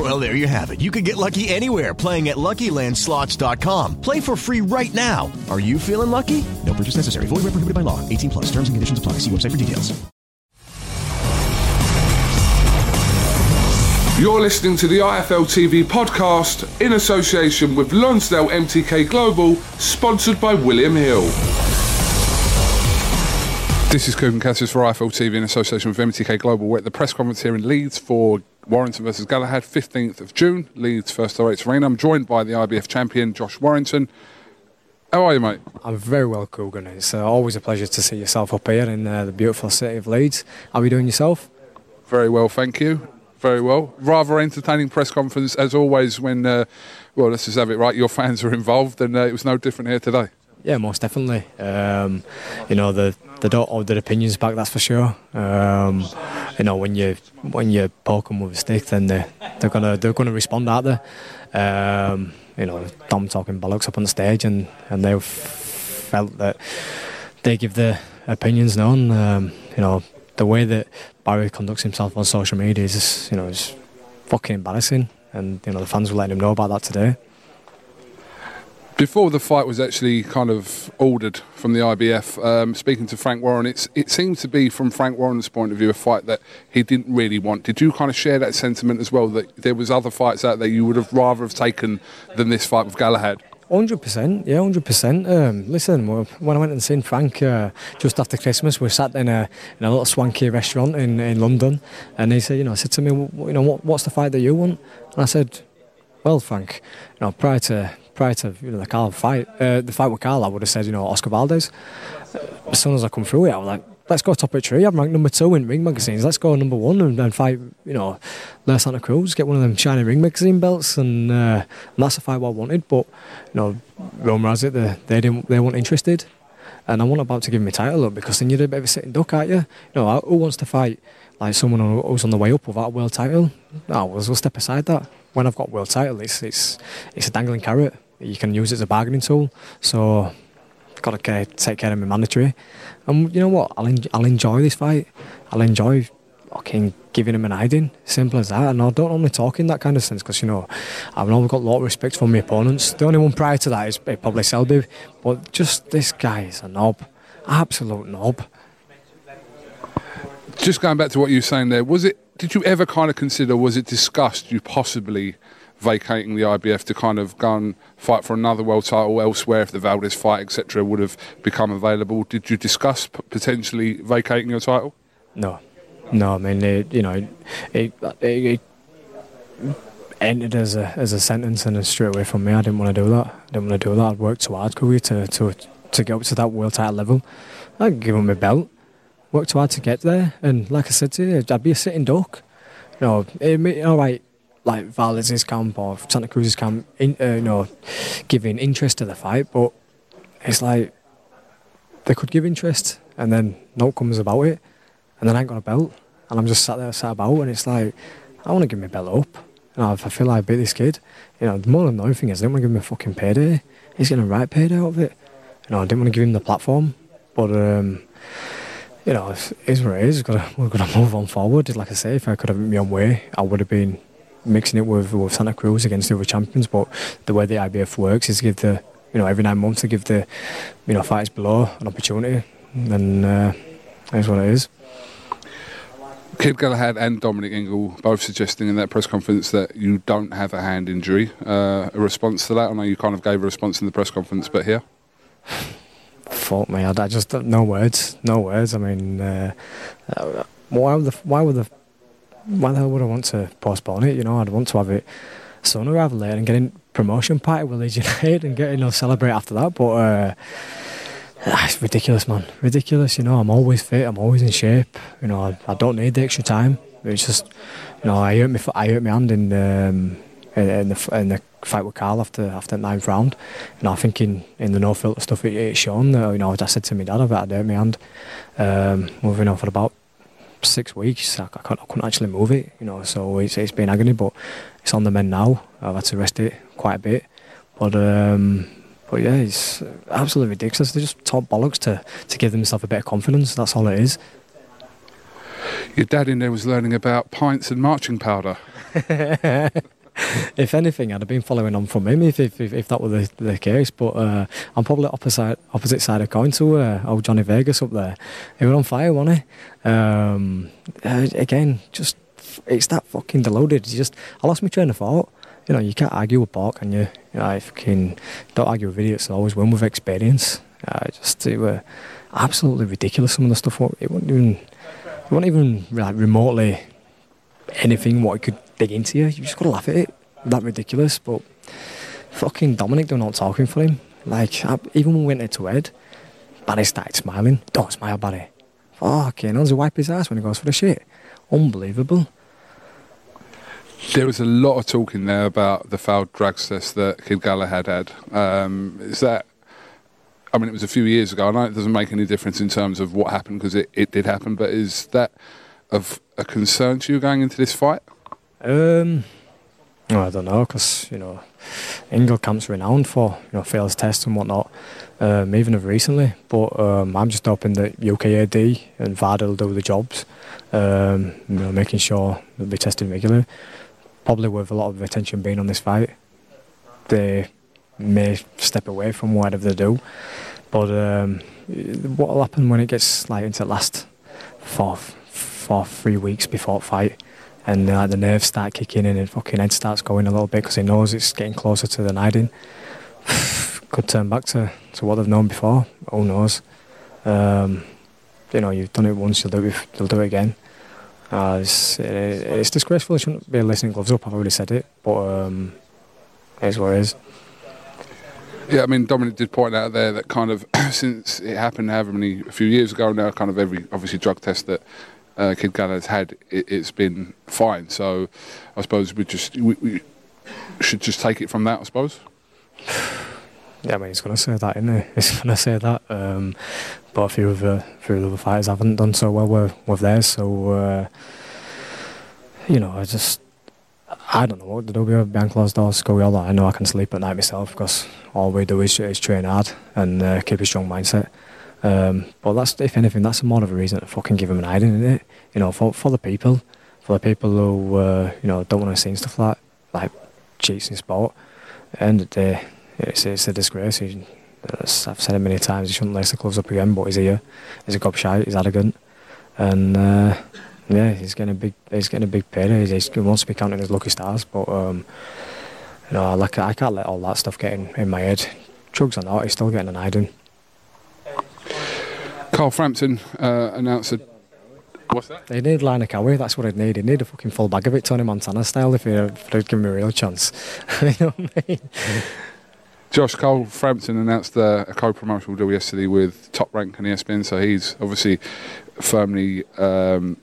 Well, there you have it. You can get lucky anywhere playing at LuckyLandSlots.com. Play for free right now. Are you feeling lucky? No purchase necessary. Void where prohibited by law. 18 plus. Terms and conditions apply. See website for details. You're listening to the IFL TV podcast in association with Lonsdale MTK Global, sponsored by William Hill. This is Kugan Cassius for IFL TV in association with MTK Global. We're at the press conference here in Leeds for Warrington versus Galahad, 15th of June, Leeds first direct arena. I'm joined by the IBF champion, Josh Warrington. How are you, mate? I'm very well, Kugan. It's uh, always a pleasure to see yourself up here in uh, the beautiful city of Leeds. How are you doing yourself? Very well, thank you. Very well. Rather entertaining press conference as always when, uh, well, let's just have it right, your fans are involved and uh, it was no different here today. Yeah, most definitely. Um, you know, the, they don't hold their opinions back, that's for sure. Um, you know, when you when you poke them with a stick, then they, they're gonna they're gonna respond, aren't they? Um, you know, Dom talking bollocks up on the stage, and and they felt that they give their opinions known. Um, you know, the way that Barry conducts himself on social media is, just, you know, is fucking embarrassing, and you know the fans were letting him know about that today. Before the fight was actually kind of ordered from the IBF, um, speaking to Frank Warren, it seems to be, from Frank Warren's point of view, a fight that he didn't really want. Did you kind of share that sentiment as well, that there was other fights out there you would have rather have taken than this fight with Galahad? Hundred percent, yeah, hundred percent. Um, listen, when I went and seen Frank uh, just after Christmas, we sat in a in a little swanky restaurant in, in London, and he said, you know, I said to me, you know, what, what's the fight that you want? And I said, well, Frank, you know, prior to prior to you know, the Carl fight, uh, the fight with Carl, I would have said, you know, Oscar Valdez. As soon as I come through it, I was like, let's go top of tree. I'm ranked number two in ring magazines. Let's go number one and, and fight, you know, Leo Santa Cruz, get one of them shiny ring magazine belts, and, uh, and that's the fight I wanted. But you know, Roma has it, they, they didn't, they weren't interested, and I wasn't about to give me title up because then you're a bit of a sitting duck, aren't you? You know, who wants to fight like someone who's on the way up without a world title? No, we'll, we'll step aside that. When I've got world title, it's it's it's a dangling carrot. You can use it as a bargaining tool. So got to take care of my mandatory. And you know what? I'll, en- I'll enjoy this fight. I'll enjoy fucking giving him an hiding. Simple as that. And I don't normally talk in that kind of sense because, you know, I've always got a lot of respect for my opponents. The only one prior to that is eh, probably Selby. But just this guy is a knob. Absolute knob. Just going back to what you were saying there, was it? Did you ever kind of consider? Was it discussed you possibly vacating the IBF to kind of go and fight for another world title elsewhere if the Valdez fight, etc., would have become available. Did you discuss potentially vacating your title? No, no. I mean, it, you know, it, it, it, ended as a as a sentence and straight away from me. I didn't want to do that. I didn't want to do that. I'd worked too hard, career to to to get up to that world title level. I'd give him my belt. Worked too hard to get there, and like I said to you, I'd be a sitting duck. You know, it, all right like Valdez's camp or Santa Cruz's camp, in, uh, you know, giving interest to the fight, but it's like they could give interest and then no comes about it, and then I ain't got a belt, and I'm just sat there, sat about, and it's like I want to give my belt up. You know, if I feel like I beat this kid, you know, the more annoying thing is I don't want to give him a fucking payday. He's getting a right payday out of it. You know, I didn't want to give him the platform, but um, you know, it is what it is. We've got to, we've got to move on forward. Like I say, if I could have my own way, I would have been mixing it with, with Santa Cruz against the other champions. But the way the IBF works is give the, you know, every nine months to give the, you know, fighters below an opportunity. And uh, that's what it is. Kid Galahad and Dominic Ingle both suggesting in that press conference that you don't have a hand injury. Uh, a response to that? I know you kind of gave a response in the press conference, but here? Fuck me, I, just no words, no words. I mean, uh, uh, why would the why would the why the hell would I want to postpone it? You know, I'd want to have it sooner rather than later and get in promotion party with Leeds United and get you know celebrate after that. But uh, it's ridiculous, man, ridiculous. You know, I'm always fit, I'm always in shape. You know, I, I don't need the extra time. It's just, you know, I hurt me, I hurt my hand in. Um, in the, in the fight with Carl after after the ninth round. You know, I think in, in the no filter stuff it, it's shown that you know I said to my dad about it my hand. Um, moving on for about six weeks, I, I, I, couldn't, actually move it. You know, so it's it's been agony, but it's on the mend now. I've had to rest it quite a bit, but. Um, but yeah, it's absolutely ridiculous. They just talk bollocks to, to give themselves a bit of confidence. That's all it is. Your dad in there was learning about pints and marching powder. if anything, I'd have been following on from him if if, if, if that were the, the case. But uh, I'm probably opposite opposite side of coin to uh, old Johnny Vegas up there. He was on fire, wasn't he? Um, uh, again, just it's that fucking deluded. You just I lost my train of thought. You know, you can't argue with pork, and you, you know, if you can, don't argue with idiots. Always win with experience. Uh, just it were absolutely ridiculous. Some of the stuff it wasn't even, it wasn't even like remotely anything what it could dig into you. You just got to laugh at it. That ridiculous, but fucking Dominic, they're not talking for him. Like, I, even when we went head to head, Barry started smiling. Don't smile, Barry. Fucking hell, he wipe his ass when he goes for the shit? Unbelievable. There was a lot of talking there about the fouled drugs test that Kid Galahad had. Um, is that I mean, it was a few years ago. I know it doesn't make any difference in terms of what happened because it, it did happen, but is that of a concern to you going into this fight? Um, I don't know, because you know, Ingle camp's renowned for you know fails tests and whatnot, um, even of recently. But um, I'm just hoping that UKAD and VADA will do the jobs, um, you know, making sure they'll be tested regularly. Probably with a lot of attention being on this fight, they may step away from whatever they do. But um, what will happen when it gets like into the last four, four, three weeks before fight? and uh, the nerves start kicking in and fucking head starts going a little bit because he knows it's getting closer to the nighting. Could turn back to, to what they've known before. Who knows? Um, you know, you've done it once, you'll do it, you'll do it again. It's, it, it's disgraceful. It shouldn't be a listening gloves up. I've already said it, but um, it is what it is. Yeah, I mean, Dominic did point out there that kind of since it happened however many a few years ago now, kind of every obviously drug test that uh, Kid Galahad's had, it, has been fine. So I suppose we just we, we, should just take it from that. I suppose. Yeah, I mean, he's going to say that, isn't he? He's going to say that. Um, but a few of the few of the other fighters haven't done so well with, with theirs. So uh, you know, I just I don't know what to do behind closed doors. Go all that. I know I can sleep at night myself because all we do is, is train hard and uh, keep a strong mindset. Um, but that's, if anything, that's more of a reason to fucking give him an hiding, isn't it? You know, for, for the people, for the people who, uh, you know, don't want to see stuff like, like cheats in sport. And the it's, it's a disgrace. He, I've said it many times, he shouldn't lace the gloves up again, but he's here. He's a gobshite, he's arrogant. And, uh, yeah, he's getting a big, he's getting a big payday. He's, he wants to be counting his lucky stars, but, um, you know, like, I can't let all that stuff get in, in my head. Drugs or not, he's still getting an hiding. Carl Frampton uh, announced a What's that? They need Lina Cowie, that's what I'd need. He'd need a fucking full bag of it, Tony Montana style, if, he, if give me a real chance. you know what I mean? Josh Carl Frampton announced a co-promotional deal yesterday with Top Rank and ESPN, so he's obviously firmly um,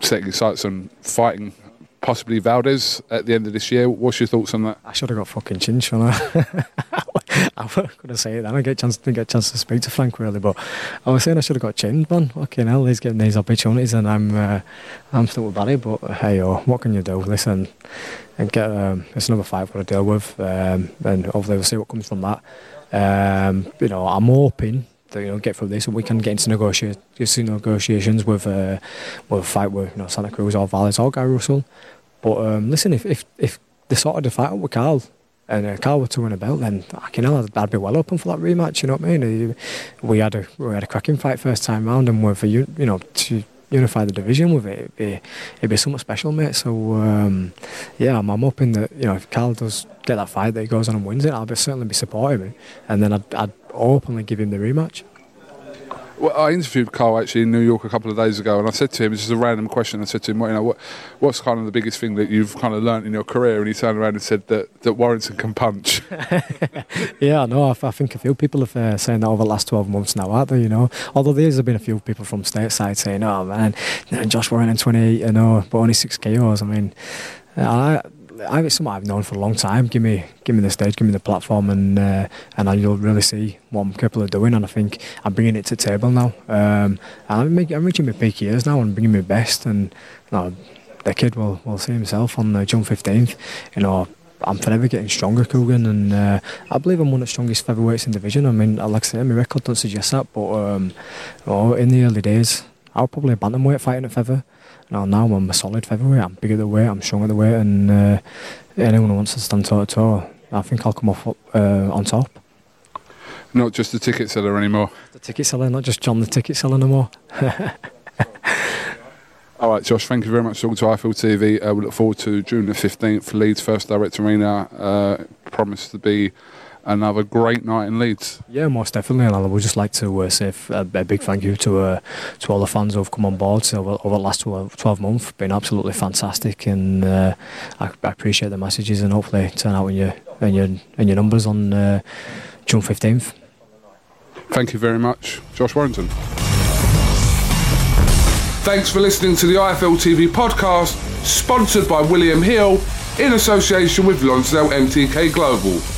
setting his sights on fighting possibly Valdez at the end of this year. What's your thoughts on that? I should have got fucking chin, shouldn't? I was going to say it then. I get chance, didn't get a chance to speak to Frank really, but I was saying I should have got chinned, man. Fucking hell, he's getting these opportunities and I'm uh, I'm still with Barry, but hey, oh, what can you do? Listen, and get um, it's another fight for to deal with, um, and hopefully we'll see what comes from that. Um, you know, I'm hoping that, you know get through this and we can get into negotiate, negotiations with uh, with a fight with you know Santa Cruz or Valdez or Gary Russell. But um, listen, if if if they sorted the fight with Carl and uh, Carl were to win a belt, then you I'd, I'd, be well open for that rematch. You know what I mean? We had a we had a cracking fight first time round, and with you you know to unify the division with it, it'd be, it'd be something special, mate. So um, yeah, I'm, I'm, hoping that you know if Carl does get that fight, that he goes on and wins it, I'll be, certainly be supporting him, and then I'd, I'd openly give him the rematch. Well, I interviewed Carl actually in New York a couple of days ago, and I said to him, "This is a random question." I said to him, "What you know, what, what's kind of the biggest thing that you've kind of learnt in your career?" And he turned around and said that, that Warrington can punch. yeah, no, I, I, think a few people have uh, saying that over the last twelve months now, aren't they? You know, although there's been a few people from stateside saying, "Oh man, Josh Warrington 28, you know, but only six KOs." I mean, I I, it's something I've known for a long time. Give me, give me the stage, give me the platform, and uh, and you'll really see what I'm capable of doing. And I think I'm bringing it to table now. Um, I'm, I'm reaching my peak years now and bringing my best. And you know, the kid will will see himself on June 15th. You know, I'm forever getting stronger, Kugan, and uh, I believe I'm one of the strongest featherweights in the division. I mean, like I say, my record doesn't suggest that, but um, in the early days, I was probably a bantamweight fighting at feather. Now, now I'm a solid featherweight. I'm bigger the weight. I'm stronger the weight, and uh, anyone who wants to stand toe to toe, I think I'll come off uh, on top. Not just the ticket seller anymore. The ticket seller, not just John the ticket seller anymore. All right, Josh, thank you very much for talking to IFL TV. Uh, we look forward to June the 15th, Leeds First Direct Arena. Uh, promised to be another great night in Leeds. Yeah, most definitely. And I would just like to uh, say a, a, big thank you to uh, to all the fans who've come on board over, over the last 12, 12 months. Been absolutely fantastic, and uh, I, I, appreciate the messages, and hopefully turn out in your in your in your numbers on uh, June fifteenth. Thank you very much, Josh Warrington. Thanks for listening to the IFL TV podcast, sponsored by William Hill in association with Lonsdale MTK Global.